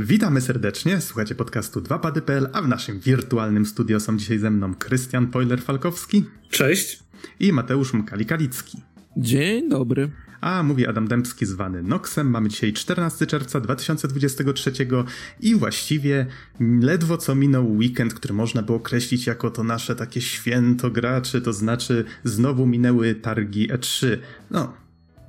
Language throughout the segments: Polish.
Witamy serdecznie, słuchacie podcastu 2pady.pl, a w naszym wirtualnym studio są dzisiaj ze mną Krystian Poiler-Falkowski. Cześć. I Mateusz Mkali-Kalicki. Dzień dobry. A mówi Adam Dębski zwany Noxem. Mamy dzisiaj 14 czerwca 2023 i właściwie ledwo co minął weekend, który można by określić jako to nasze takie święto graczy, to znaczy znowu minęły targi E3. No,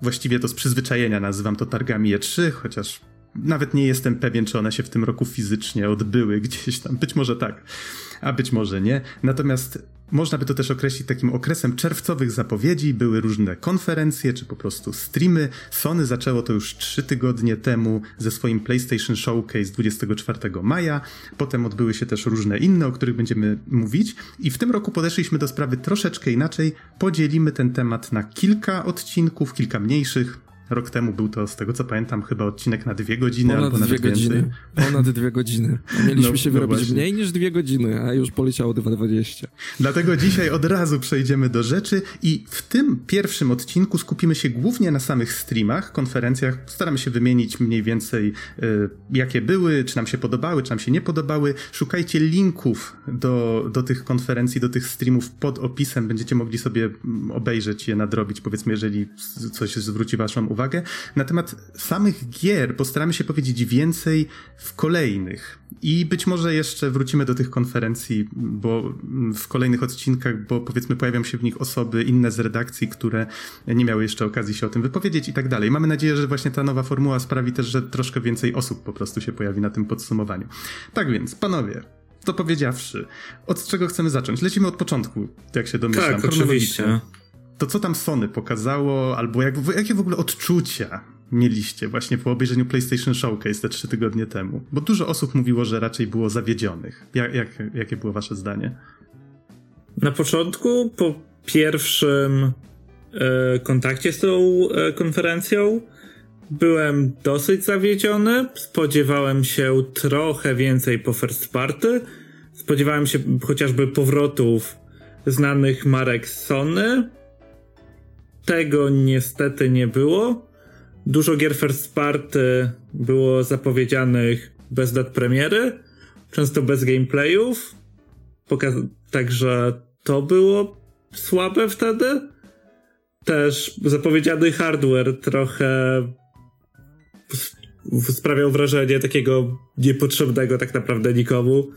właściwie to z przyzwyczajenia nazywam to targami E3, chociaż nawet nie jestem pewien, czy one się w tym roku fizycznie odbyły gdzieś tam. Być może tak, a być może nie. Natomiast można by to też określić takim okresem czerwcowych zapowiedzi. Były różne konferencje, czy po prostu streamy. Sony zaczęło to już trzy tygodnie temu ze swoim PlayStation Showcase 24 maja. Potem odbyły się też różne inne, o których będziemy mówić. I w tym roku podeszliśmy do sprawy troszeczkę inaczej. Podzielimy ten temat na kilka odcinków, kilka mniejszych, Rok temu był to, z tego co pamiętam, chyba odcinek na dwie godziny Ponad albo nawet dwie więcej. godziny. Ponad dwie godziny. Mieliśmy No, się no wyrobić właśnie. mniej niż dwie godziny, a już poleciało 2.20. Dlatego dzisiaj od razu przejdziemy do rzeczy i w tym pierwszym odcinku skupimy się głównie na samych streamach, konferencjach. Staramy się wymienić mniej więcej y, jakie były, czy nam się podobały, czy nam się nie podobały. Szukajcie linków do, do tych konferencji, do tych streamów pod opisem. Będziecie mogli sobie obejrzeć je, nadrobić, powiedzmy, jeżeli coś zwróci waszą uwagę. Na temat samych gier postaramy się powiedzieć więcej w kolejnych. I być może jeszcze wrócimy do tych konferencji, bo mm, w kolejnych odcinkach, bo powiedzmy pojawią się w nich osoby inne z redakcji, które nie miały jeszcze okazji się o tym wypowiedzieć i tak dalej. Mamy nadzieję, że właśnie ta nowa formuła sprawi też, że troszkę więcej osób po prostu się pojawi na tym podsumowaniu. Tak więc, panowie, to powiedziawszy, od czego chcemy zacząć? Lecimy od początku, jak się domyślam. Tak, oczywiście. To co tam Sony pokazało, albo jak, jakie w ogóle odczucia mieliście właśnie po obejrzeniu PlayStation Showcase te trzy tygodnie temu? Bo dużo osób mówiło, że raczej było zawiedzionych. Jak, jak, jakie było wasze zdanie? Na początku, po pierwszym e, kontakcie z tą e, konferencją, byłem dosyć zawiedziony. Spodziewałem się trochę więcej po first party. Spodziewałem się chociażby powrotów znanych marek Sony. Tego niestety nie było. Dużo gier first party było zapowiedzianych bez dat premiery, często bez gameplayów. Poka- Także to było słabe wtedy. Też zapowiedziany hardware trochę sprawiał wrażenie takiego niepotrzebnego tak naprawdę nikomu.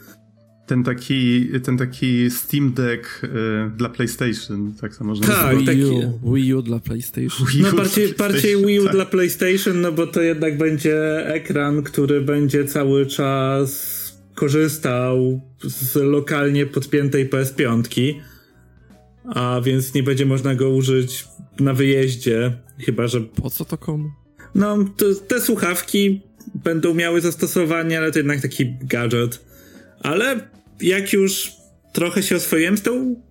Ten taki, ten taki Steam Deck y, dla PlayStation, tak samo można Tak, Wii U, Wii U dla PlayStation. Wii U No bardziej, bardziej PlayStation, Wii U tak. dla PlayStation, no bo to jednak będzie ekran, który będzie cały czas korzystał z lokalnie podpiętej PS5, a więc nie będzie można go użyć na wyjeździe, chyba że Po co to komu? no, to, te słuchawki będą miały zastosowanie, ale to jednak taki gadżet. Ale jak już trochę się oswoiłem z tą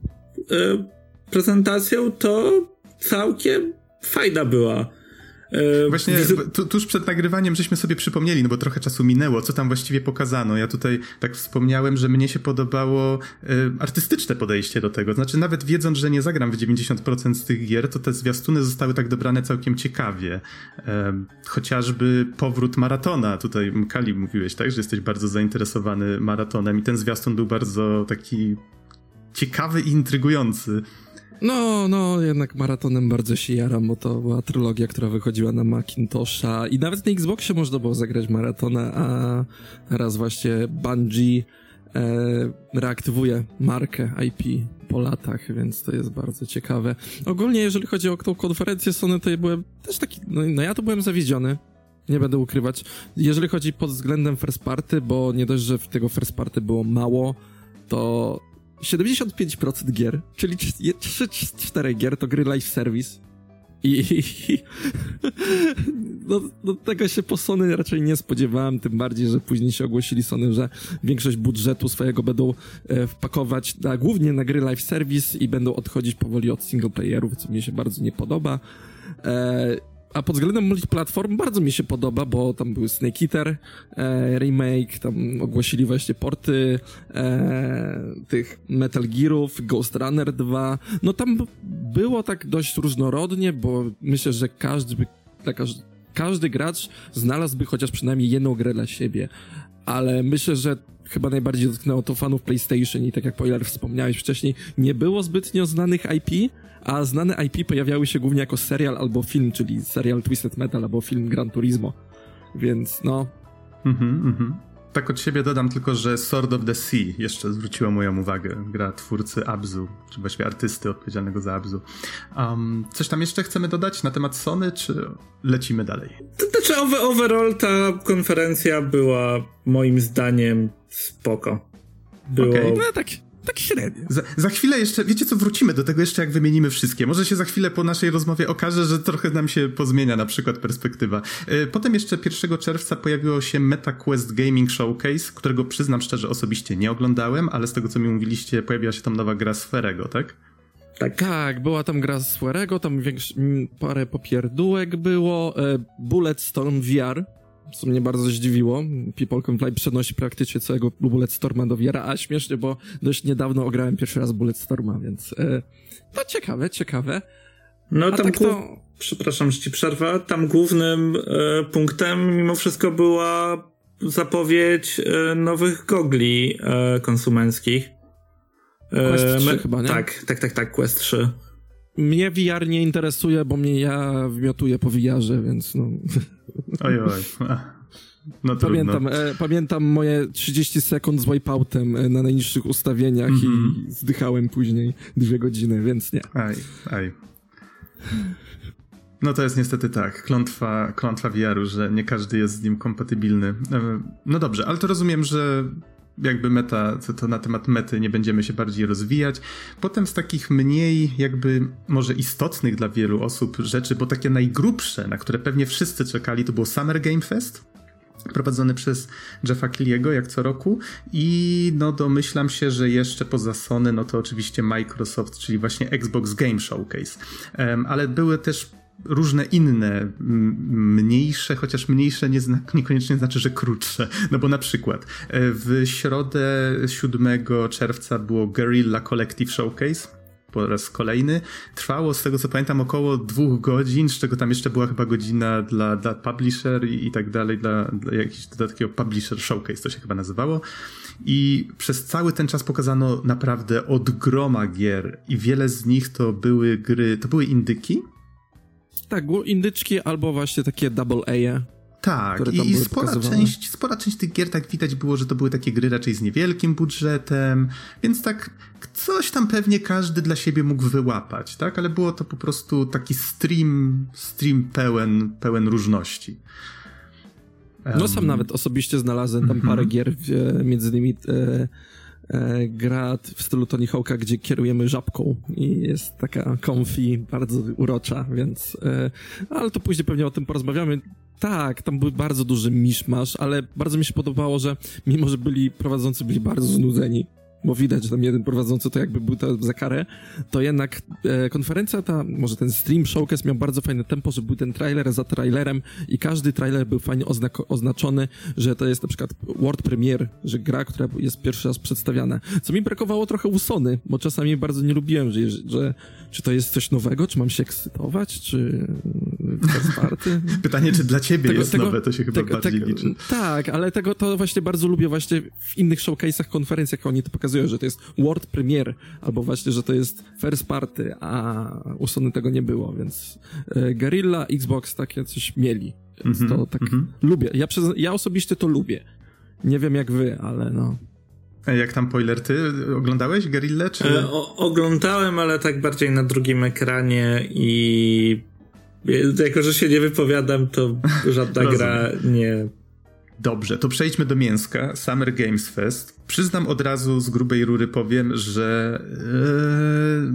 e, prezentacją, to całkiem fajna była. E, Właśnie tu, tuż przed nagrywaniem żeśmy sobie przypomnieli, no bo trochę czasu minęło, co tam właściwie pokazano. Ja tutaj tak wspomniałem, że mnie się podobało y, artystyczne podejście do tego. Znaczy, nawet wiedząc, że nie zagram w 90% z tych gier, to te zwiastuny zostały tak dobrane całkiem ciekawie. Chociażby powrót maratona. Tutaj Kali mówiłeś, tak, że jesteś bardzo zainteresowany maratonem i ten zwiastun był bardzo taki ciekawy i intrygujący. No, no, jednak maratonem bardzo się jaram, bo to była trylogia, która wychodziła na Macintosha i nawet na Xboxie można było zagrać maratona, a raz właśnie Bungie e, reaktywuje markę IP po latach, więc to jest bardzo ciekawe. Ogólnie, jeżeli chodzi o tą konferencję Sony, to ja byłem też taki, no, no ja to byłem zawiedziony. Nie będę ukrywać. Jeżeli chodzi pod względem first party, bo nie dość, że tego first party było mało, to 75% gier, czyli 3-4 gier to gry live service. I, no, no, tego się po Sony raczej nie spodziewałem, tym bardziej, że później się ogłosili Sony, że większość budżetu swojego będą e, wpakować na, głównie na gry live service i będą odchodzić powoli od single playerów, co mi się bardzo nie podoba. E, a pod względem multiplatform bardzo mi się podoba, bo tam był Snake Eater e, remake, tam ogłosili właśnie porty e, tych Metal Gearów, Ghost Runner 2. No tam było tak dość różnorodnie, bo myślę, że każdy by, dla każ- każdy gracz znalazłby chociaż przynajmniej jedną grę dla siebie. Ale myślę, że chyba najbardziej dotknęło to fanów PlayStation i tak jak Poiler wspomniałeś wcześniej, nie było zbytnio znanych IP, a znane IP pojawiały się głównie jako serial albo film, czyli serial Twisted Metal albo film Gran Turismo. Więc no. Mhm, mhm. Tak od siebie dodam tylko, że Sword of the Sea jeszcze zwróciła moją uwagę. Gra twórcy Abzu, czy właściwie artysty odpowiedzialnego za Abzu. Um, coś tam jeszcze chcemy dodać na temat Sony, czy lecimy dalej? To znaczy, overall ta konferencja była moim zdaniem spoko. Było... Okay. No tak, tak średnio. Za, za, chwilę jeszcze, wiecie co, wrócimy do tego jeszcze jak wymienimy wszystkie. Może się za chwilę po naszej rozmowie okaże, że trochę nam się pozmienia na przykład perspektywa. E, potem jeszcze 1 czerwca pojawiło się MetaQuest Gaming Showcase, którego przyznam szczerze osobiście nie oglądałem, ale z tego co mi mówiliście pojawiła się tam nowa gra Sferego, tak? Tak. tak, była tam gra z Sferego, tam większy, parę popierdółek było, e, Bulletstorm VR, co mnie bardzo zdziwiło. People Can Fly przenosi praktycznie całego Bulletstorma do wiara, a śmiesznie, bo dość niedawno ograłem pierwszy raz Bulletstorma, więc e, to ciekawe, ciekawe. No tam tak to... Przepraszam, że ci przerwę. Tam głównym e, punktem mimo wszystko była zapowiedź e, nowych gogli e, konsumenckich. Quest 3 chyba, nie? Tak, tak, tak, tak, Quest 3. Mnie VR nie interesuje, bo mnie ja wmiotuję po VR-ze, więc no... Oj, oj. No pamiętam, e, pamiętam moje 30 sekund z wipeoutem e, na najniższych ustawieniach mm -hmm. i mhm. zdychałem później dwie godziny, więc nie. Aj, aj. No to jest niestety tak, klątwa, klątwa VR-u, że nie każdy jest z nim kompatybilny. E, no dobrze, ale to rozumiem, że jakby meta, to, to na temat mety nie będziemy się bardziej rozwijać. Potem z takich mniej jakby może istotnych dla wielu osób rzeczy, bo takie najgrubsze, na które pewnie wszyscy czekali, to było Summer Game Fest prowadzony przez Jeffa Killiego jak co roku i no domyślam się, że jeszcze poza Sony no to oczywiście Microsoft, czyli właśnie Xbox Game Showcase. Um, ale były też różne inne, mniejsze, chociaż mniejsze nie zna, niekoniecznie znaczy, że krótsze. No bo na przykład e, w środę 7 czerwca było Guerrilla Collective Showcase, po raz kolejny. Trwało, z tego co pamiętam, około dwóch godzin, z czego tam jeszcze była chyba godzina dla, dla publisher i, i tak dalej, dla, dla jakiś takiego publisher showcase to się chyba nazywało. I przez cały ten czas pokazano naprawdę od groma gier i wiele z nich to były gry, to były indyki, tak, indyczki albo właśnie takie double A. Tak, i, i spora, część, spora część tych gier tak widać było, że to były takie gry raczej z niewielkim budżetem, więc tak coś tam pewnie każdy dla siebie mógł wyłapać, tak? Ale było to po prostu taki stream, stream pełen, pełen różności. No sam nawet osobiście znalazłem tam parę mhm. gier, między innymi e, e, gra w stylu Tony Hawk'a, gdzie kierujemy żabką i jest taka comfy, bardzo urocza, więc e, ale to później pewnie o tym porozmawiamy. Tak, tam był bardzo duży miszmasz, ale bardzo mi się podobało, że mimo, że byli prowadzący byli bardzo znudzeni, bo widać, że tam jeden prowadzący to jakby był to za karę, to jednak e, konferencja ta, może ten stream showcase miał bardzo fajne tempo, że był ten trailer za trailerem i każdy trailer był fajnie oznaczony, że to jest na przykład world premiere, że gra, która jest pierwszy raz przedstawiana. Co mi brakowało trochę u Sony, bo czasami bardzo nie lubiłem, że, że czy to jest coś nowego, czy mam się ekscytować, czy party? Pytanie, czy dla ciebie tego, jest tego, nowe, to się chyba tego, bardziej liczy. Tak, ale tego to właśnie bardzo lubię właśnie w innych showcase'ach, konferencjach, oni to pokazują, że to jest world premiere, albo właśnie, że to jest first party, a u Sony tego nie było, więc e, Guerrilla, Xbox takie coś mieli. Więc mm -hmm, to tak mm -hmm. lubię. Ja, przez, ja osobiście to lubię. Nie wiem jak wy, ale no. Jak tam Poiler, ty oglądałeś Guerrilla? Czy... E, o, oglądałem, ale tak bardziej na drugim ekranie i jako, że się nie wypowiadam, to żadna gra nie Dobrze, to przejdźmy do mięska. Summer Games Fest. Przyznam od razu z grubej rury powiem, że yy,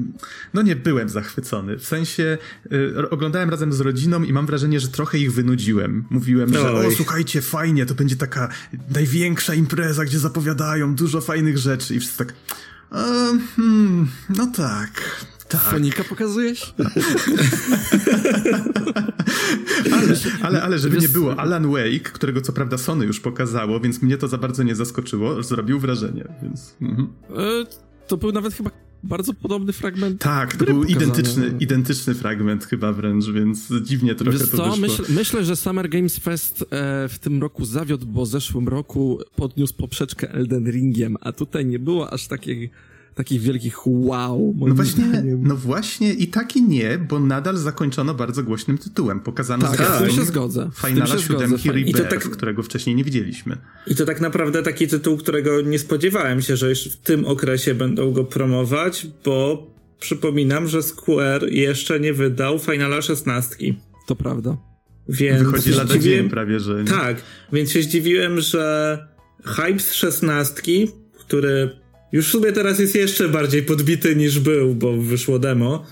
no nie byłem zachwycony. W sensie yy, oglądałem razem z rodziną i mam wrażenie, że trochę ich wynudziłem. Mówiłem, że o słuchajcie, fajnie, to będzie taka największa impreza, gdzie zapowiadają dużo fajnych rzeczy i wszyscy tak hmm, no tak, tak. Fonika pokazujesz? ale, ale, ale żeby nie było, Alan Wake, którego co prawda Sony już pokazało, więc mnie to za bardzo nie zaskoczyło, zrobił wrażenie, więc... Mhm. E, to był nawet chyba bardzo podobny fragment. Tak, to był identyczny, identyczny fragment chyba wręcz, więc dziwnie trochę Wiesz to co? wyszło. Myśl, myślę, że Summer Games Fest e, w tym roku zawiódł, bo w zeszłym roku podniósł poprzeczkę Elden Ringiem, a tutaj nie było aż takiej takich wielkich wow. No właśnie, no właśnie i tak i nie, bo nadal zakończono bardzo głośnym tytułem. Pokazano tak, z tym się zgodzę. Finala siódemki Rebirth, tak, którego wcześniej nie widzieliśmy. I to tak naprawdę taki tytuł, którego nie spodziewałem się, że już w tym okresie będą go promować, bo przypominam, że Square jeszcze nie wydał Finala szesnastki. To prawda. Więc Wychodzi lada dzień prawie, że... Nie? Tak, więc się zdziwiłem, że hype z szesnastki, który już w sumie teraz jest jeszcze bardziej podbity niż był, bo wyszło demo.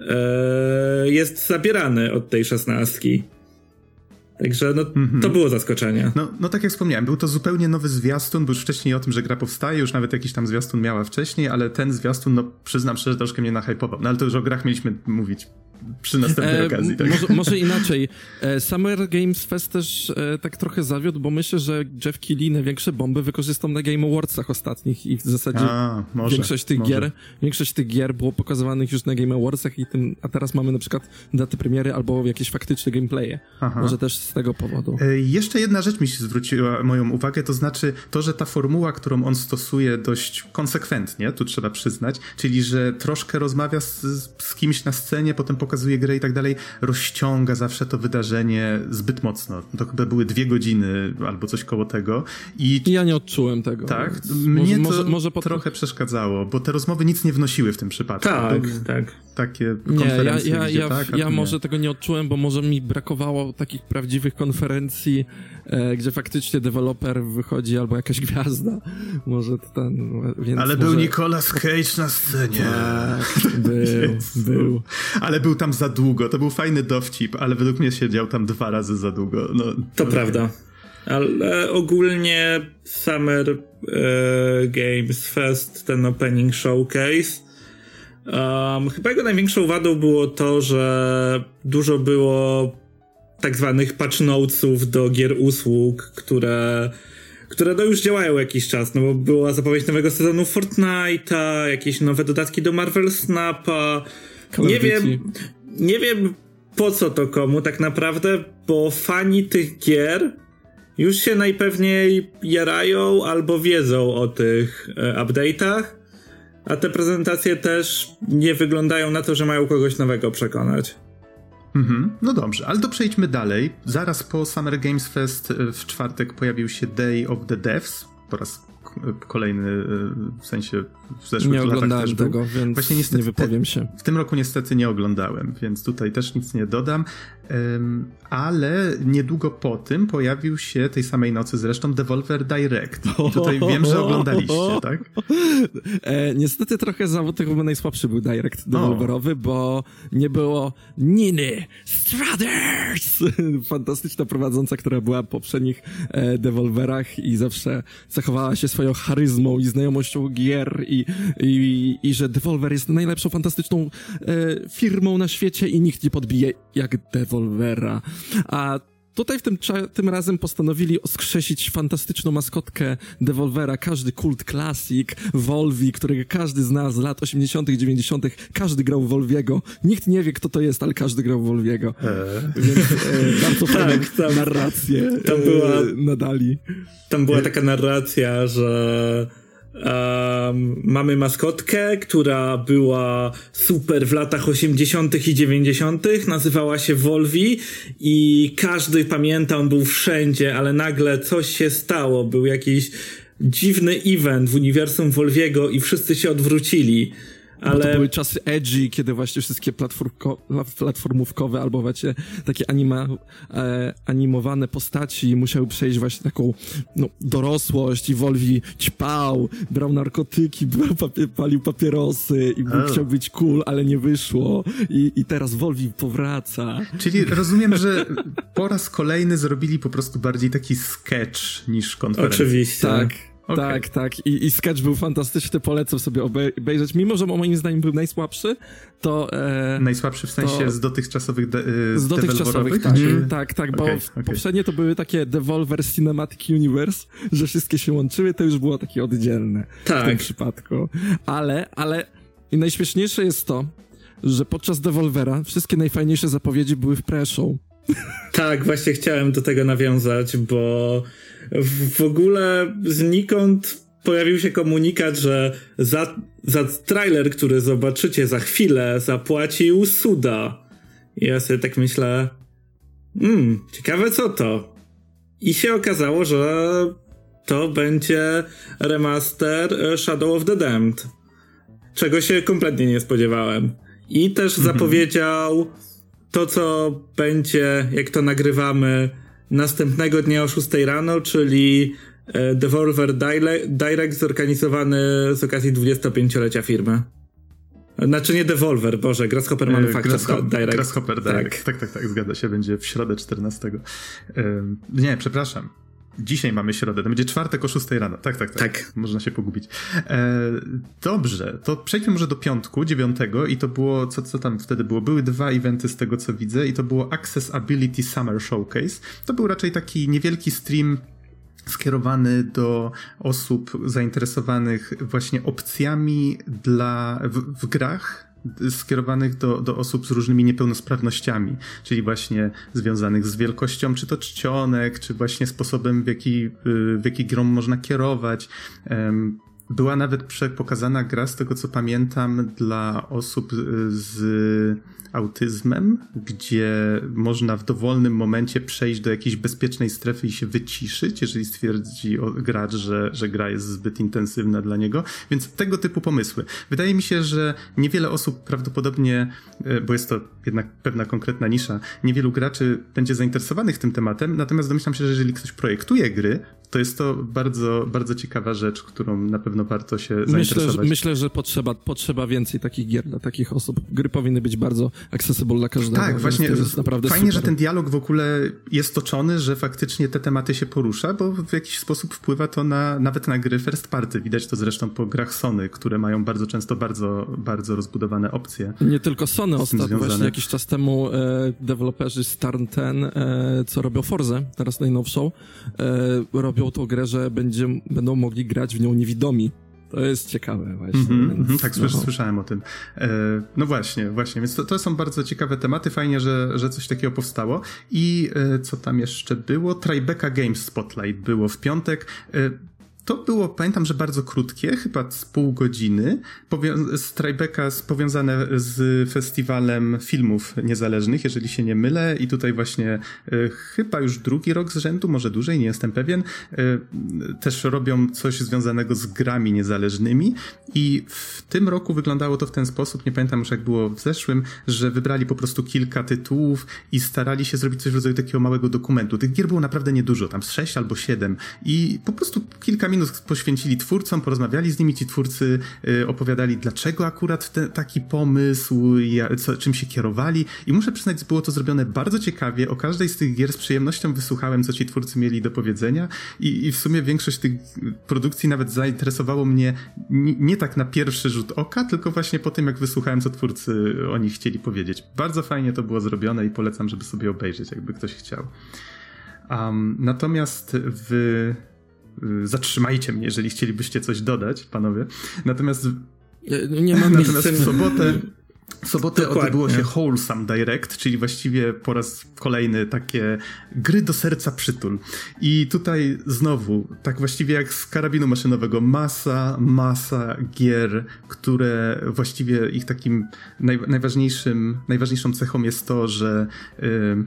Eee, jest zabierany od tej szesnastki. Także no, mm-hmm. to było zaskoczenie. No, no tak jak wspomniałem, był to zupełnie nowy zwiastun, bo już wcześniej o tym, że gra powstaje, już nawet jakiś tam zwiastun miała wcześniej, ale ten zwiastun, no przyznam szczerze, troszkę mnie nahypował. No ale to już o grach mieliśmy mówić przy następnej e, okazji. Tak? Może, może, inaczej. E, Summer Games Fest też e, tak trochę zawiódł, bo myślę, że Jeff Keighley największe bomby wykorzystał na Game Awardsach ostatnich i w zasadzie a, może, większość tych może. gier większość tych gier było pokazywanych już na Game Awardsach i tym, a teraz mamy na przykład daty premiery albo jakieś faktyczne gameplaye. Aha. Może też z tego powodu. E, jeszcze jedna rzecz mi się zwróciła moją uwagę, to znaczy to, że ta formuła, którą on stosuje dość konsekwentnie, tu trzeba przyznać, czyli że troszkę rozmawia z, z kimś na scenie, potem pokazuje grę i tak dalej, rozciąga zawsze to wydarzenie zbyt mocno. To chyba były dwie godziny albo coś koło tego. I ja nie odczułem tego. Tak? Mnie może, to może, może trochę przeszkadzało, bo te rozmowy nic nie wnosiły w tym przypadku. Tak, tak. Takie konferencje. Nie, ja, ja, gdzie, ja, tak, ja może tego nie odczułem, bo może mi brakowało takich prawdziwych konferencji, gdzie faktycznie deweloper wychodzi albo jakaś gwiazda. Może to ten, więc Ale może... był Nicolas Cage na scenie. Tak, był, był. Ale był tam za długo. To był fajny dowcip, ale według mnie siedział tam dwa razy za długo. No, to, to prawda. Ale ogólnie Summer e, Games Fest, ten opening showcase. Um, chyba jego największą wadą było to, że dużo było tak zwanych patch notesów do gier usług, które które no już działają jakiś czas, no bo była zapowiedź nowego sezonu Fortnite'a, jakieś nowe dodatki do Marvel Snapa. Nie wiem, nie wiem po co to komu tak naprawdę, bo fani tych gier już się najpewniej jarają albo wiedzą o tych e, update'ach, a te prezentacje też nie wyglądają na to, że mają kogoś nowego przekonać. Mhm, no dobrze, ale to przejdźmy dalej. Zaraz po Summer Games Fest e, w czwartek pojawił się Day of the Devs po raz kolejny, e, w sensie w zeszłych nie latach oglądałem tego, był. więc Właśnie niestety nie wypowiem się. W tym roku niestety nie oglądałem, więc tutaj też nic nie dodam. Ale niedługo po tym pojawił się tej samej nocy zresztą Devolver Direct. I tutaj wiem, że oglądaliście, tak? E, niestety trochę zawód tego najsłabszy był Direct Devolverowy, o. bo nie było Niny Struthers! Fantastyczna prowadząca, która była w poprzednich e, Devolverach i zawsze zachowała się swoją charyzmą i znajomością gier i, i, i że Devolver jest najlepszą, fantastyczną e, firmą na świecie i nikt nie podbije jak Devolvera. A Tutaj w tym, tym razem postanowili skrzesić fantastyczną maskotkę Devolvera, każdy kult classic, Volvi, którego każdy zna z lat 80., 90., każdy grał Volviego. Nikt nie wie, kto to jest, ale każdy grał Volviego. Eee. Więc e, bardzo fajną tak, tam, narrację tam była, e, nadali. Tam była taka narracja, że Um, mamy maskotkę, która była super w latach 80. i 90., nazywała się Volvi i każdy pamięta, on był wszędzie, ale nagle coś się stało, był jakiś dziwny event w uniwersum Volviego i wszyscy się odwrócili. Ale... To były czasy edgy, kiedy właśnie wszystkie platformówkowe albo właśnie takie anima, e, animowane postaci musiały przejść właśnie taką no, dorosłość i Wolwi ćpał, brał narkotyki, papie, palił papierosy i oh. chciał być cool, ale nie wyszło i, i teraz Wolwi powraca. Czyli rozumiem, że po raz kolejny zrobili po prostu bardziej taki sketch niż konferencję. Oczywiście. Tak. Okay. Tak, tak. I, I sketch był fantastyczny, polecam sobie obejrzeć. Mimo, że moim zdaniem był najsłabszy, to... E, najsłabszy w sensie to... z dotychczasowych de, e, Z dotychczasowych, tak. Mm. Tak, tak, bo okay, okay. poprzednie to były takie Devolver Cinematic Universe, że wszystkie się łączyły, to już było takie oddzielne tak. w tym przypadku. Ale, ale... I najśmieszniejsze jest to, że podczas Devolvera wszystkie najfajniejsze zapowiedzi były w pre-show. Tak, właśnie chciałem do tego nawiązać, bo w, ogóle znikąd pojawił się komunikat, że za, za trailer, który zobaczycie za chwilę, zapłacił Suda. I ja sobie tak myślę, hmm, ciekawe co to. I się okazało, że to będzie remaster Shadow of the Damned. Czego się kompletnie nie spodziewałem. I też mhm. zapowiedział to, co będzie, jak to nagrywamy, następnego dnia o 6 rano, czyli e, Devolver Direct zorganizowany z okazji 25-lecia firmy. Znaczy nie Devolver, Boże, Grasshopper e, Manufacture Grasshopper, Direct. Grasshopper Direct, tak. tak, tak, tak, zgadza się, będzie w środę 14. nie, przepraszam, Dzisiaj mamy środę, to będzie czwartek o 6 rano. Tak, tak, tak. tak. Można się pogubić. E, dobrze, to przejdźmy może do piątku, dziewiątego i to było, co, co tam wtedy było? Były dwa eventy z tego, co widzę i to było Accessibility Summer Showcase. To był raczej taki niewielki stream skierowany do osób zainteresowanych właśnie opcjami dla, w, w grach, skierowanych do, do osób z różnymi niepełnosprawnościami, czyli właśnie związanych z wielkością czy to czcionek, czy właśnie sposobem, w jaki, y, w jaki grą można kierować. Była nawet pokazana gra, z tego co pamiętam, dla osób y, z autyzmem, gdzie można w dowolnym momencie przejść do jakiejś bezpiecznej strefy i się wyciszyć, jeżeli stwierdzi gracz, że, że gra jest zbyt intensywna dla niego. Więc tego typu pomysły. Wydaje mi się, że niewiele osób prawdopodobnie, e, bo jest to jednak pewna konkretna nisza, niewielu graczy będzie zainteresowanych tym tematem, natomiast domyślam się, że jeżeli ktoś projektuje gry, to jest to bardzo, bardzo ciekawa rzecz, którą na pewno warto się myślę, zainteresować. Że, myślę, że potrzeba, potrzeba więcej takich gier dla takich osób. Gry powinny być bardzo accessible dla każdego. Tak, właśnie. Jest naprawdę fajnie, super. że ten dialog w ogóle jest toczony, że faktycznie te tematy się porusza, bo w jakiś sposób wpływa to na, nawet na gry first party. Widać to zresztą po grach Sony, które mają bardzo często bardzo, bardzo rozbudowane opcje. Nie tylko Sony, ostatnio właśnie jakiś czas temu e, deweloperzy Starn Ten, e, co robią Forze, teraz najnowszą, e, robią tą grę, że będzie, będą mogli grać w nią niewidomi. To jest ciekawe właśnie. Mm -hmm, więc, tak, no. słyszałem o tym. E, no właśnie, właśnie, więc to, to, są bardzo ciekawe tematy. Fajnie, że, że coś takiego powstało. I e, co tam jeszcze było? Tribeca Games Spotlight było w piątek. E, to było, pamiętam, że bardzo krótkie, chyba z pół godziny, z Tribeca powiązane z festiwalem filmów niezależnych, jeżeli się nie mylę. I tutaj właśnie y, chyba już drugi rok z rzędu, może dłużej, nie jestem pewien, y, też robią coś związanego z grami niezależnymi. I w tym roku wyglądało to w ten sposób, nie pamiętam już jak było w zeszłym, że wybrali po prostu kilka tytułów i starali się zrobić coś w rodzaju takiego małego dokumentu. Tych gier było naprawdę niedużo, tam z sześć albo siedem. I po prostu kilka minut poświęcili twórcom, porozmawiali z nimi, ci twórcy y, opowiadali, dlaczego akurat te, taki pomysł, co, czym się kierowali i muszę przyznać, było to zrobione bardzo ciekawie. O każdej z tych gier z przyjemnością wysłuchałem, co ci twórcy mieli do powiedzenia i, i w sumie większość tych produkcji nawet zainteresowało mnie nie, nie tak na pierwszy rzut oka, tylko właśnie po tym, jak wysłuchałem, co twórcy o nich chcieli powiedzieć. Bardzo fajnie to było zrobione i polecam, żeby sobie obejrzeć, jakby ktoś chciał. Um, natomiast w zatrzymajcie mnie, jeżeli chcielibyście coś dodać, panowie. Natomiast, nie, nie mam natomiast w sobotę w sobotę Dokładnie. odbyło się Wholesome Direct, czyli właściwie po raz kolejny takie gry do serca przytul. I tutaj znowu, tak właściwie jak z karabinu maszynowego, masa, masa gier, które właściwie ich takim naj, najważniejszym, najważniejszą cechą jest to, że yy,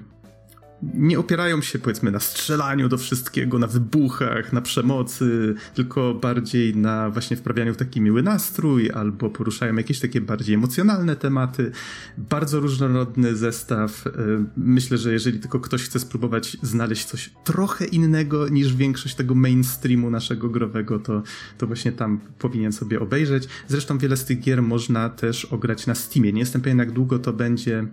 nie opierają się powiedzmy na strzelaniu do wszystkiego, na wybuchach, na przemocy, tylko bardziej na właśnie wprawianiu w taki miły nastrój, albo poruszają jakieś takie bardziej emocjonalne tematy. Bardzo różnorodny zestaw. E, myślę, że jeżeli tylko ktoś chce spróbować znaleźć coś trochę innego niż większość tego mainstreamu naszego growego, to, to właśnie tam powinien sobie obejrzeć. Zresztą wiele z tych gier można też ograć na Steamie. Nie jestem pewien, jak długo to będzie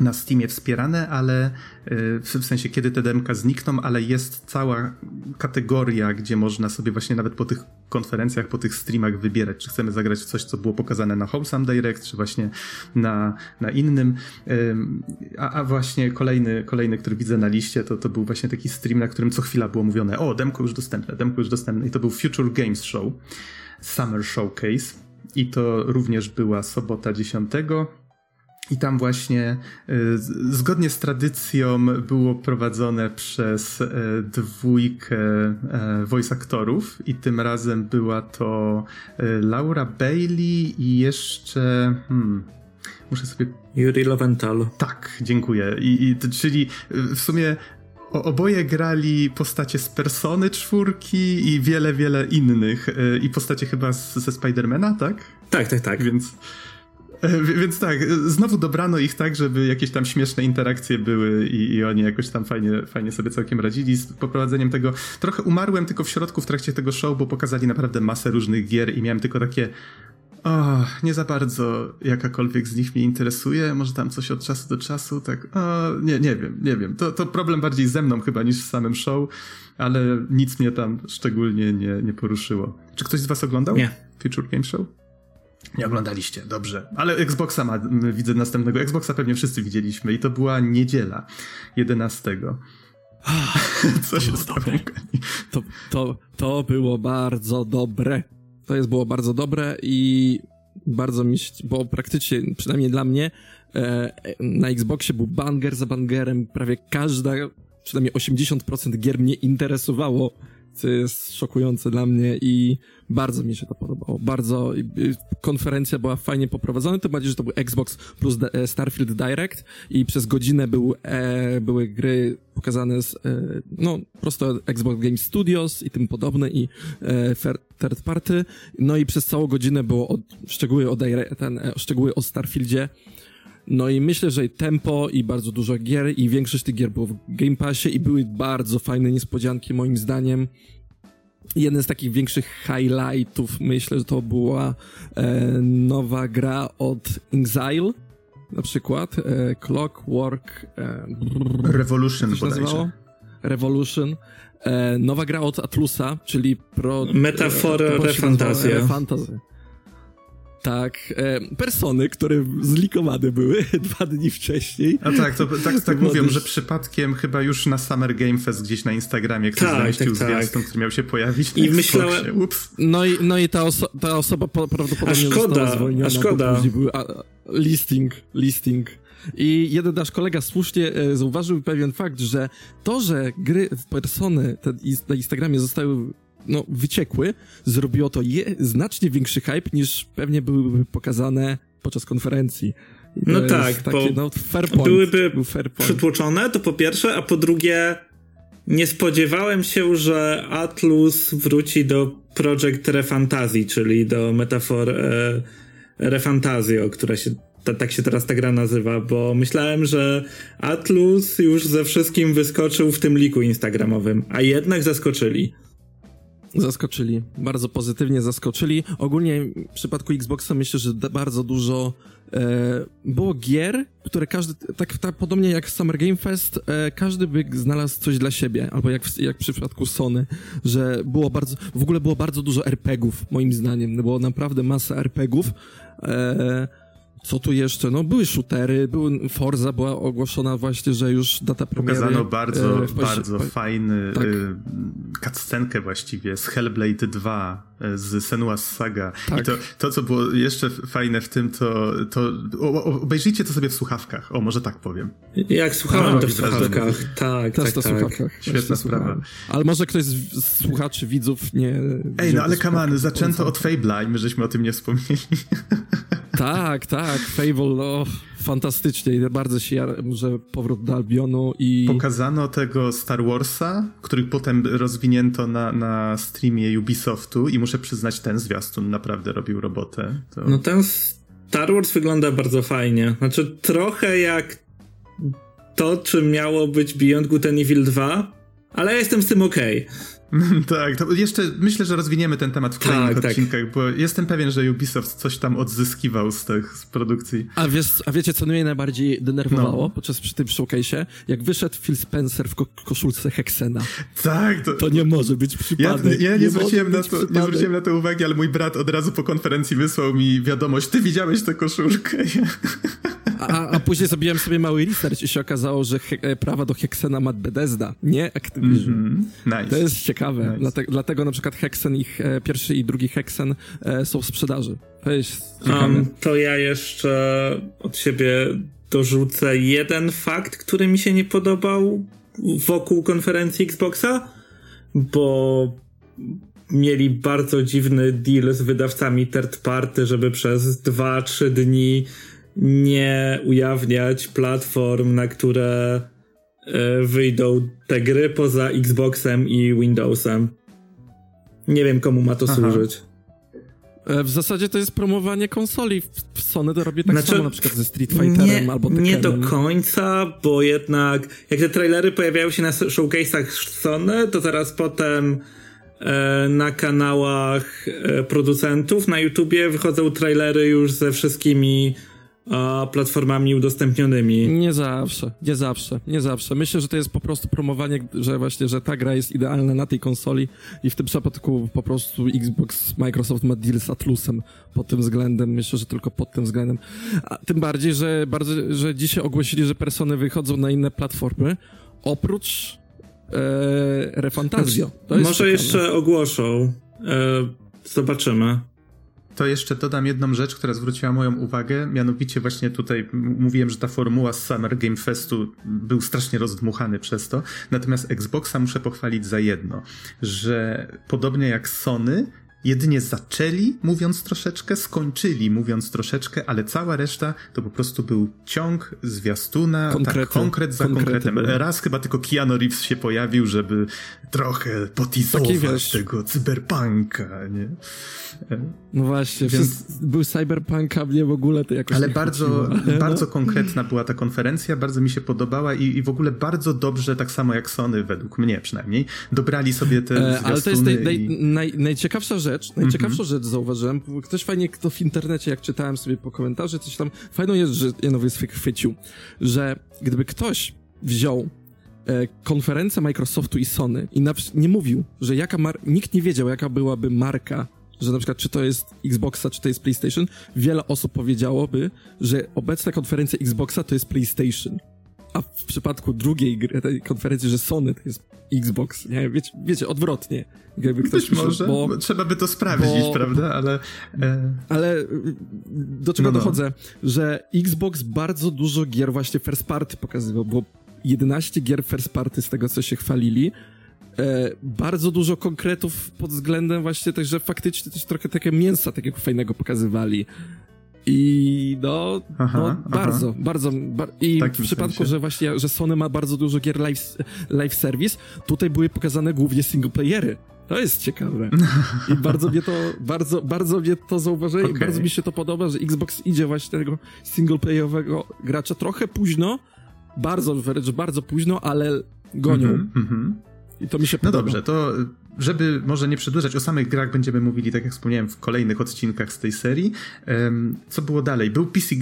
na Steamie wspierane, ale y, w sensie kiedy te demka znikną, ale jest cała kategoria, gdzie można sobie właśnie nawet po tych konferencjach, po tych streamach wybierać, czy chcemy zagrać w coś, co było pokazane na Wholesome Direct, czy właśnie na, na innym. A, a właśnie kolejny, kolejny, który widzę na liście, to, to był właśnie taki stream, na którym co chwila było mówione, o, demko już dostępne, demko już dostępne. I to był Future Games Show, Summer Showcase. I to również była sobota 10 i tam właśnie y, zgodnie z tradycją było prowadzone przez e, dwójkę e, voice aktorów i tym razem była to e, Laura Bailey i jeszcze hmm, muszę sobie... Yuri Lowenthal. Tak, dziękuję. I, i czyli w sumie oboje grali postacie z Persony czwórki i wiele, wiele innych. I postacie chyba z, ze Spidermana, tak? Tak, tak, tak. Więc E, więc tak, znowu dobrano ich tak, żeby jakieś tam śmieszne interakcje były i, i, oni jakoś tam fajnie, fajnie sobie całkiem radzili z poprowadzeniem tego. Trochę umarłem tylko w środku w trakcie tego show, bo pokazali naprawdę masę różnych gier i miałem tylko takie o, nie za bardzo jakakolwiek z nich mnie interesuje, może tam coś od czasu do czasu, tak, o, nie, nie wiem, nie wiem. To, to problem bardziej ze mną chyba niż z samym show, ale nic mnie tam szczególnie nie, nie poruszyło. Czy ktoś z was oglądał? Nie. Future Game Show? Nie oglądaliście, dobrze. Ale Xboxa ma, widzę następnego. Xboxa pewnie wszyscy widzieliśmy i to była niedziela 11. Co się stało? To, to, to było bardzo dobre. To jest było bardzo dobre i bardzo mi się, bo praktycznie, przynajmniej dla mnie, e, na Xboxie był banger za bangerem. Prawie każda, przynajmniej 80% gier mnie interesowało co jest szokujące dla mnie i bardzo mi się to podobało. Bardzo konferencja była fajnie poprowadzona, tym bardziej, że to był Xbox plus e, Starfield Direct i przez godzinę był, e, były gry pokazane z, e, no, prosto Xbox Game Studios i tym podobne i e, third party. No i przez całą godzinę było od, szczegóły o, ten, e, szczegóły o Starfieldzie no i myślę, że i tempo i bardzo dużo gier i większość tych gier było w Game Passie i były bardzo fajne niespodzianki moim zdaniem. Jeden z takich większych highlightów myślę, że to była e, nowa gra od Exile, na przykład e, Clockwork e, Revolution bodajże. Revolution. E, nowa gra od Atlusa, czyli pro... Metafor e, Refantazja. Tak, e, persony, które zlikowane były dwa dni wcześniej. A tak, to, tak, tak mówią, że przypadkiem chyba już na Summer Game Fest gdzieś na Instagramie ktoś tak, zamieścił tak, zwiastun, tak. który miał się pojawić I myślałem... Ups. No i, no i ta, oso ta osoba prawdopodobnie a szkoda, została zwolniona, a szkoda. później był a, listing, listing. I jeden nasz kolega słusznie e, zauważył pewien fakt, że to, że gry w persony te, na Instagramie zostały no, wyciekły, zrobiło to je, znacznie większy hype niż pewnie byłyby pokazane podczas konferencji. No tak, takie, bo no, fair point, byłyby fair point. przytłoczone, to po pierwsze, a po drugie nie spodziewałem się, że Atlus wróci do Project Refantazji, czyli do metafor e, Refantazio, która się tak się teraz ta gra nazywa, bo myślałem, że Atlus już ze wszystkim wyskoczył w tym liku instagramowym, a jednak zaskoczyli. Zaskoczyli, bardzo pozytywnie zaskoczyli. Ogólnie w przypadku Xboxa myślę, że bardzo dużo e, było gier, które każdy, tak, tak podobnie jak Summer Game Fest, e, każdy by znalazł coś dla siebie, albo jak w, jak w przypadku Sony, że było bardzo, w ogóle było bardzo dużo RPGów, moim zdaniem, było naprawdę masa RPGów. E, co tu jeszcze? No były shootery, były Forza była ogłoszona właśnie, że już data premiery. Pokazano bardzo, e, bardzo fajny tak. cutscenkę właściwie z Hellblade 2 e, z Senua's Saga. Tak. I to, to, co było jeszcze fajne w tym, to, to o, obejrzyjcie to sobie w słuchawkach. O, może tak powiem. Jak słuchałem no, to w słuchawkach. Tak, Też tak, to tak. słuchawkach. Świetna sprawa. Ale może ktoś z, słuchaczy, widzów nie... Ej, no ale kaman, zaczęto od Fable'a i my żeśmy o tym nie wspomnieli. Tak, tak, Fable, no fantastycznie, bardzo się jaram, że powrót do Albionu i... Pokazano tego Star Warsa, który potem rozwinięto na, na streamie Ubisoftu i muszę przyznać, ten zwiastun naprawdę robił robotę. To... No ten Star Wars wygląda bardzo fajnie, znaczy trochę jak to, czym miało być Beyond Good and Evil 2, ale ja jestem z tym okej. Okay. tak, to jeszcze myślę, że rozwiniemy ten temat w kolejnych tak, tak. odcinkach, tak. bo jestem pewien, że Ubisoft coś tam odzyskiwał z tych z produkcji. A, wiesz, a wiecie, co mnie najbardziej denerwowało no. podczas przy tym showcase'ie? Jak wyszedł Phil Spencer w ko koszulce Hexena. Tak, to... to nie może być przypadek. Ja, ja nie, nie, zwróciłem na to, nie zwróciłem na to uwagi, ale mój brat od razu po konferencji wysłał mi wiadomość, ty widziałeś tę koszulkę? A, a później zrobiłem sobie mały research i się okazało, że e, prawa do Hexena ma Bethesda, nie Activision. Mm -hmm. nice. To jest ciekawe. Nice. Dlatego, na przykład Hexen, ich e, pierwszy i drugi Hexen e, są w sprzedaży. To jest ciekawe. Um, to ja jeszcze od siebie dorzucę jeden fakt, który mi się nie podobał wokół konferencji Xboxa, bo mieli bardzo dziwny deal z wydawcami third party, żeby przez 2-3 dni nie ujawniać platform, na które wyjdą te gry poza Xboxem i Windowsem. Nie wiem, komu ma to Aha. służyć. E, w zasadzie to jest promowanie konsoli. W Sony to robi tak znaczy, samo na przykład ze Street Fighterem nie, albo Tekkenem. Nie do końca, bo jednak jak te trailery pojawiają się na showcase'ach Sony, to zaraz potem e, na kanałach e, producentów na YouTubie wychodzą trailery już ze wszystkimi platformami udostępnionymi. Nie zawsze, nie zawsze, nie zawsze. Myślę, że to jest po prostu promowanie, że właśnie, że ta gra jest idealna na tej konsoli i w tym przypadku po prostu Xbox, Microsoft ma deal z Atlusem pod tym względem. Myślę, że tylko pod tym względem. A tym bardziej, że bardzo, że dzisiaj ogłosili, że persony wychodzą na inne platformy, oprócz e, Refantazio. Może jeszcze ogłoszą. E, zobaczymy to jeszcze dodam jedną rzecz, która zwróciła moją uwagę, mianowicie właśnie tutaj mówiłem, że ta formuła z Summer Game Festu był strasznie rozdmuchany przez to, natomiast Xboxa muszę pochwalić za jedno, że podobnie jak Sony, jedynie zaczęli, mówiąc troszeczkę, skończyli, mówiąc troszeczkę, ale cała reszta to po prostu był ciąg zwiastuna, Konkrety. tak, konkret za konkretem. Były. Raz chyba tylko Keanu Reeves się pojawił, żeby trochę potizować tego cyberpunka, nie? No właśnie, Więc... był cyberpunk, a mnie w ogóle to jakoś Ale bardzo, bardzo konkretna była ta konferencja, bardzo mi się podobała i, i w ogóle bardzo dobrze, tak samo jak Sony, według mnie przynajmniej, dobrali sobie te e, Ale to jest naj, naj, naj, najciekawsza rzecz, najciekawsza mm -hmm. rzecz zauważyłem, ktoś fajnie, kto w internecie, jak czytałem sobie po komentarze, coś tam, fajną jest, że Janowy chwycił, że gdyby ktoś wziął e, konferencję Microsoftu i Sony i nie mówił, że jaka mar- nikt nie wiedział, jaka byłaby marka że na przykład czy to jest Xboxa, czy to jest PlayStation, wiele osób powiedziałoby, że obecna konferencja Xboxa to jest PlayStation. A w przypadku drugiej gry, tej konferencji, że Sony to jest Xbox, nie? Wiecie, wiecie odwrotnie. Jakby ktoś Być może, bo, trzeba by to sprawdzić, bo, prawda? Ale... E... Ale do czego no, no. dochodzę? Że Xbox bardzo dużo gier właśnie first party pokazywał, bo 11 gier first party z tego, co się chwalili, e, bardzo dużo konkretów pod względem właśnie też, że faktycznie też trochę takie mięsa takiego fajnego pokazywali. I no, aha, no aha. bardzo, bardzo. Bar I w przypadku, sensie. że właśnie, że Sony ma bardzo dużo gier live, live service, tutaj były pokazane głównie singleplayery. To jest ciekawe. I bardzo mnie to, bardzo, bardzo mnie to zauważyli okay. i bardzo mi się to podoba, że Xbox idzie właśnie tego singleplayowego gracza trochę późno, bardzo, wręcz bardzo późno, ale gonią. Mm -hmm, i to mi się podoba. No dobrze, to żeby może nie przedłużać, o samych grach będziemy mówili, tak jak wspomniałem, w kolejnych odcinkach z tej serii. Co było dalej? Był PC,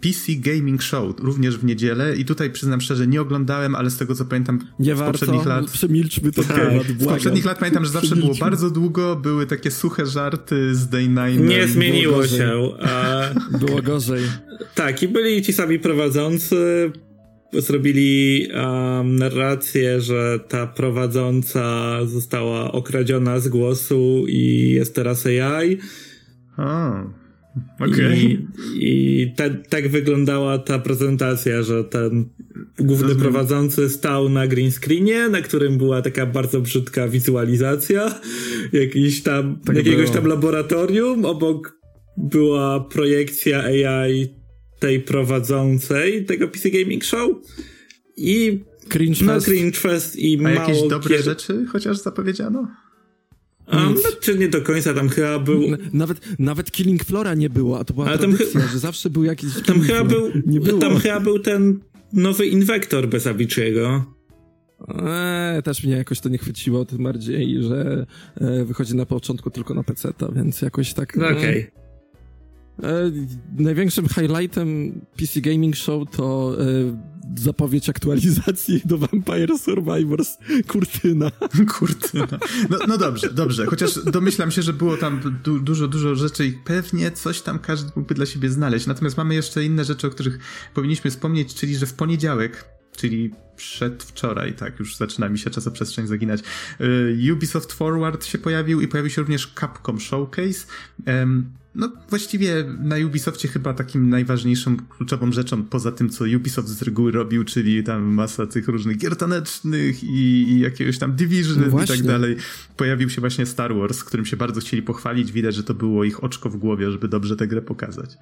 PC Gaming Show, również w niedzielę i tutaj przyznam szczerze, nie oglądałem, ale z tego co pamiętam nie z warto, poprzednich lat... przemilczmy to okay. temat, Z poprzednich lat pamiętam, że zawsze było bardzo długo, były takie suche żarty z Day 9. Nie zmieniło się. A... Było gorzej. Tak, i byli ci sami prowadzący, zrobili um, narrację, że ta prowadząca została okradziona z głosu i jest teraz AI. Oh. Okay. I, i te, tak wyglądała ta prezentacja, że ten główny prowadzący stał na green screenie, na którym była taka bardzo brzydka wizualizacja jakiś tam, tak jakiegoś było. tam laboratorium. Obok była projekcja AI tej prowadzącej tego PC Gaming Show i Cringe no, Fest. Cringe Fest i A jakieś dobre gier... rzeczy chociaż zapowiedziano? A, no, czy nie do końca, tam chyba był... Nawet, nawet Killing Flora nie było, a to była Ale tradycja, tam że zawsze był jakiś... Tam chyba był, nie było. tam chyba był ten nowy Inwektor bez Avicii'ego. Eee, też mnie jakoś to nie chwyciło, tym bardziej, że e, wychodzi na początku tylko na PC, więc jakoś tak. No Okej. Okay. E, największym highlightem PC Gaming Show to e, zapowiedź aktualizacji do Vampire Survivors Kurtyna. Kurtyna. No, no dobrze, dobrze. Chociaż domyślam się, że było tam du dużo, dużo rzeczy i pewnie coś tam każdy mógłby dla siebie znaleźć. Natomiast mamy jeszcze inne rzeczy, o których powinniśmy wspomnieć, czyli że w poniedziałek czyli przedwczoraj, tak, już zaczyna mi się czasoprzestrzeń zaginać. Y, Ubisoft Forward się pojawił i pojawił się również Capcom Showcase. No, właściwie na Ubisoftie chyba takim najważniejszą, kluczową rzeczą, poza tym, co Ubisoft z reguły robił, czyli tam masa tych różnych gier tanecznych i, i jakiegoś tam Division no i tak dalej, pojawił się właśnie Star Wars, którym się bardzo chcieli pochwalić. Widać, że to było ich oczko w głowie, żeby dobrze tę grę pokazać.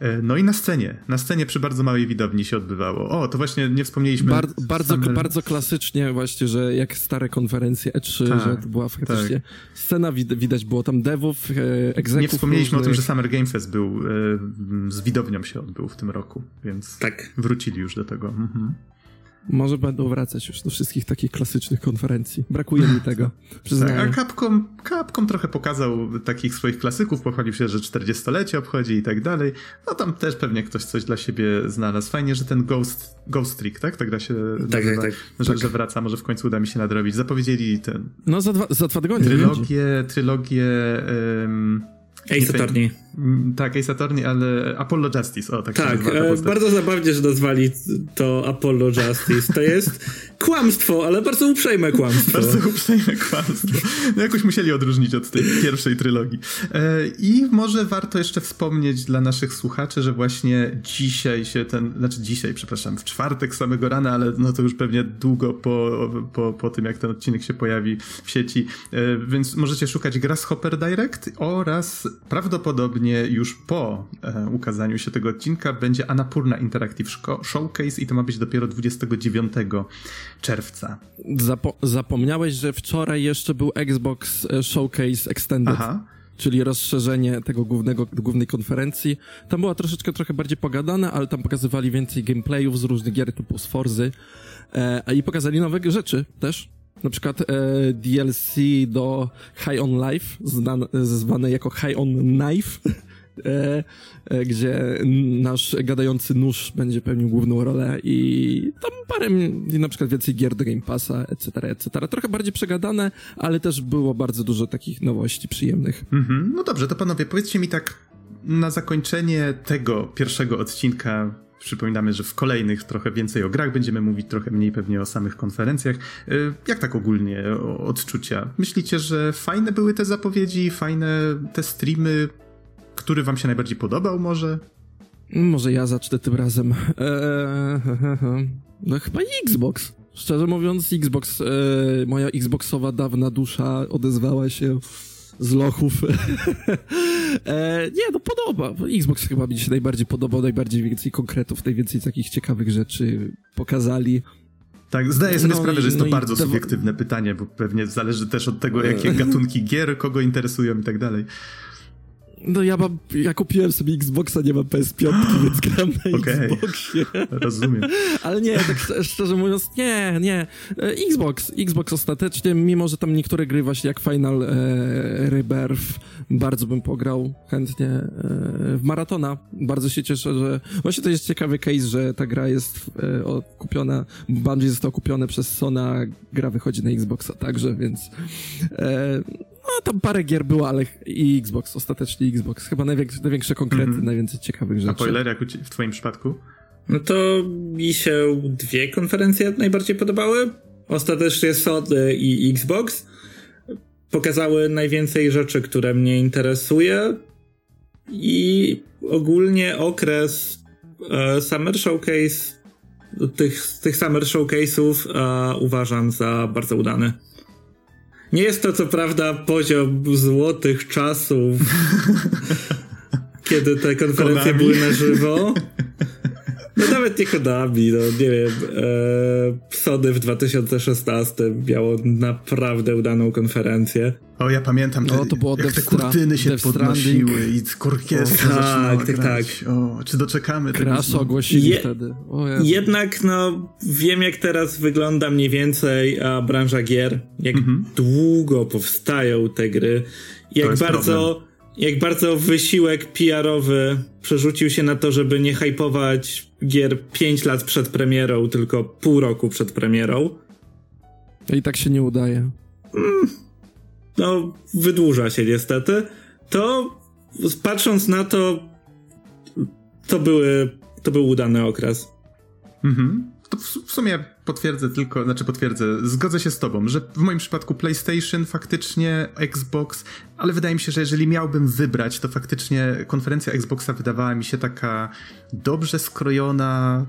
E, no i na scenie. Na scenie przy bardzo małej widowni się odbywało. O, to właśnie nie wspomnieliśmy. Bar bardzo, same... bardzo klasycznie właśnie, że jak stare konferencje E3, tak, że to była faktycznie tak. scena, wid widać było tam devów, e, egzeków. Nie wspomnieliśmy różnych. o tym, że Summer Game Fest był, e, z widownią się odbył w tym roku, więc tak. wrócili już do tego. Mhm. Może będą wracać już do wszystkich takich klasycznych konferencji. Brakuje mi tego. Tak, a Capcom, Capcom trochę pokazał takich swoich klasyków, pochwalił się, że 40-lecie obchodzi i tak dalej. No tam też pewnie ktoś coś dla siebie znalazł. Fajnie, że ten Ghost, Ghost Trick, tak? Tak gra się tak, nazywa, tak, tak. Że, tak. że wraca, może w końcu uda mi się nadrobić. Zapowiedzieli ten... No za dwa, za dwa tygodnie. Trylogię, trylogię... Um, Ace Attorney. Mm, tak, Ace Attorney, ale Apollo Justice, o tak Tak, e, bardzo zabawnie, że nazwali to Apollo Justice. To jest kłamstwo, ale bardzo uprzejme kłamstwo. bardzo uprzejme kłamstwo. No jakoś musieli odróżnić od tej pierwszej trylogii. E, I może warto jeszcze wspomnieć dla naszych słuchaczy, że właśnie dzisiaj się ten, znaczy dzisiaj, przepraszam, w czwartek samego rana, ale no to już pewnie długo po, po, po tym, jak ten odcinek się pojawi w sieci, e, więc możecie szukać Grasshopper Direct oraz prawdopodobnie już po e, ukazaniu się tego odcinka będzie Anapurna Interactive Showcase i to ma być dopiero 29 czerwca. Zapo zapomniałeś, że wczoraj jeszcze był Xbox e, Showcase Extended. Aha czyli rozszerzenie tego głównego, głównej konferencji. Tam była troszeczkę trochę bardziej pogadane, ale tam pokazywali więcej gameplayów z różnych gier typu z Forzy e, i pokazali nowe rzeczy też. Na przykład e, DLC do High on Life, zwane, zwane jako High on Knife, e, e, gdzie nasz gadający nóż będzie pełnił główną rolę i tam parę, na przykład więcej gier do Game Passa, etc., etc. Trochę bardziej przegadane, ale też było bardzo dużo takich nowości przyjemnych. Mhm. No dobrze, to panowie, powiedzcie mi tak na zakończenie tego pierwszego odcinka Przypominamy, że w kolejnych trochę więcej o grach będziemy mówić, trochę mniej pewnie o samych konferencjach. Y, jak tak ogólnie odczucia? Myślicie, że fajne były te zapowiedzi, fajne te streamy? Który wam się najbardziej podobał może? Może ja zacznę tym razem. Eee, no chyba Xbox. Szczerze mówiąc, Xbox, e, moja Xboxowa dawna dusza odezwała się z lochów. e, nie, no podoba. Xbox chyba mi się najbardziej podobał, najbardziej więcej konkretów, najwięcej takich ciekawych rzeczy pokazali. Tak, zdaję sobie no sprawę, i, że jest to no bardzo subiektywne pytanie, bo pewnie zależy też od tego, jakie gatunki gier, kogo interesują i tak dalej. No ja mam, ja kupiłem sobie Xboxa, nie mam PS5, więc gram na okay. Xboxie. Rozumiem. Ale nie, tak szczerze mówiąc, nie, nie. E, Xbox, Xbox ostatecznie, mimo że tam niektóre gry właśnie jak Final e, Rebirth, bardzo bym pograł chętnie e, w Maratona. Bardzo się cieszę, że właśnie to jest ciekawy case, że ta gra jest e, kupiona, Bungie został kupione przez Sona, gra wychodzi na Xboxa także, więc e, no tam parę gier było, ale i Xbox, ostatecznie Xbox. Chyba największe, największe konkrety, mm -hmm. najwięcej ciekawych rzeczy. A spoiler jak w twoim przypadku? No to mi się dwie konferencje najbardziej podobały. Ostatecznie Sony i Xbox pokazały najwięcej rzeczy, które mnie interesuje i ogólnie okres e, Summer Showcase tych, tych Summer Showcase'ów e, uważam za bardzo udany. Nie jest to co prawda poziom złotych czasów, kiedy te konferencje Konami. były na żywo. No nawet nie Konami, no nie wiem. E, Sony w 2016 miało naprawdę udaną konferencję. O, ja pamiętam, te, o, to było jak te Stra- kurtyny się Death podnosiły Stranding. i orkiestra O, zaczynała tak, tak, grać. O, czy doczekamy tego Crash znowu? ogłosili Je- wtedy. Jednak, no, wiem jak teraz wygląda mniej więcej a, branża gier, jak długo powstają te gry, jak bardzo, jak bardzo wysiłek PR-owy przerzucił się na to, żeby nie hypować gier 5 lat przed premierą, tylko pół roku przed premierą. I tak się nie udaje. no, wydłuża się niestety, to patrząc na to, to były, to był udany okres. Mhm. To w, sumie potwierdzę tylko, znaczy potwierdzę, zgodzę się z tobą, że w moim przypadku PlayStation faktycznie, Xbox, ale wydaje mi się, że jeżeli miałbym wybrać, to faktycznie konferencja Xboxa wydawała mi się taka dobrze skrojona,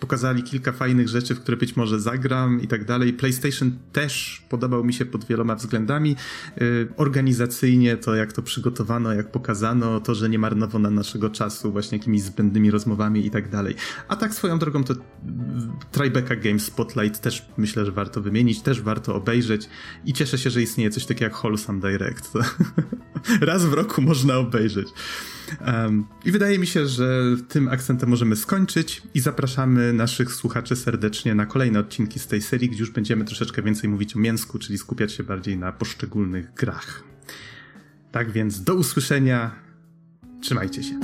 pokazali kilka fajnych rzeczy, w które być może zagram i tak dalej. PlayStation też podobał mi się pod wieloma względami. Yy, organizacyjnie to, jak to przygotowano, jak pokazano, to, że nie marnowano naszego czasu właśnie jakimiś zbędnymi rozmowami i tak dalej. A tak swoją drogą to yy, Tribeca Games Spotlight też myślę, że warto wymienić, też warto obejrzeć i cieszę się, że istnieje coś takiego jak Wholesome Direct. Raz w roku można obejrzeć. Um, I wydaje mi się, że tym akcentem możemy skończyć i zapraszamy naszych słuchaczy serdecznie na kolejne odcinki z tej serii, gdzie już będziemy troszeczkę więcej mówić o mięsku, czyli skupiać się bardziej na poszczególnych grach. Tak więc do usłyszenia. Trzymajcie się.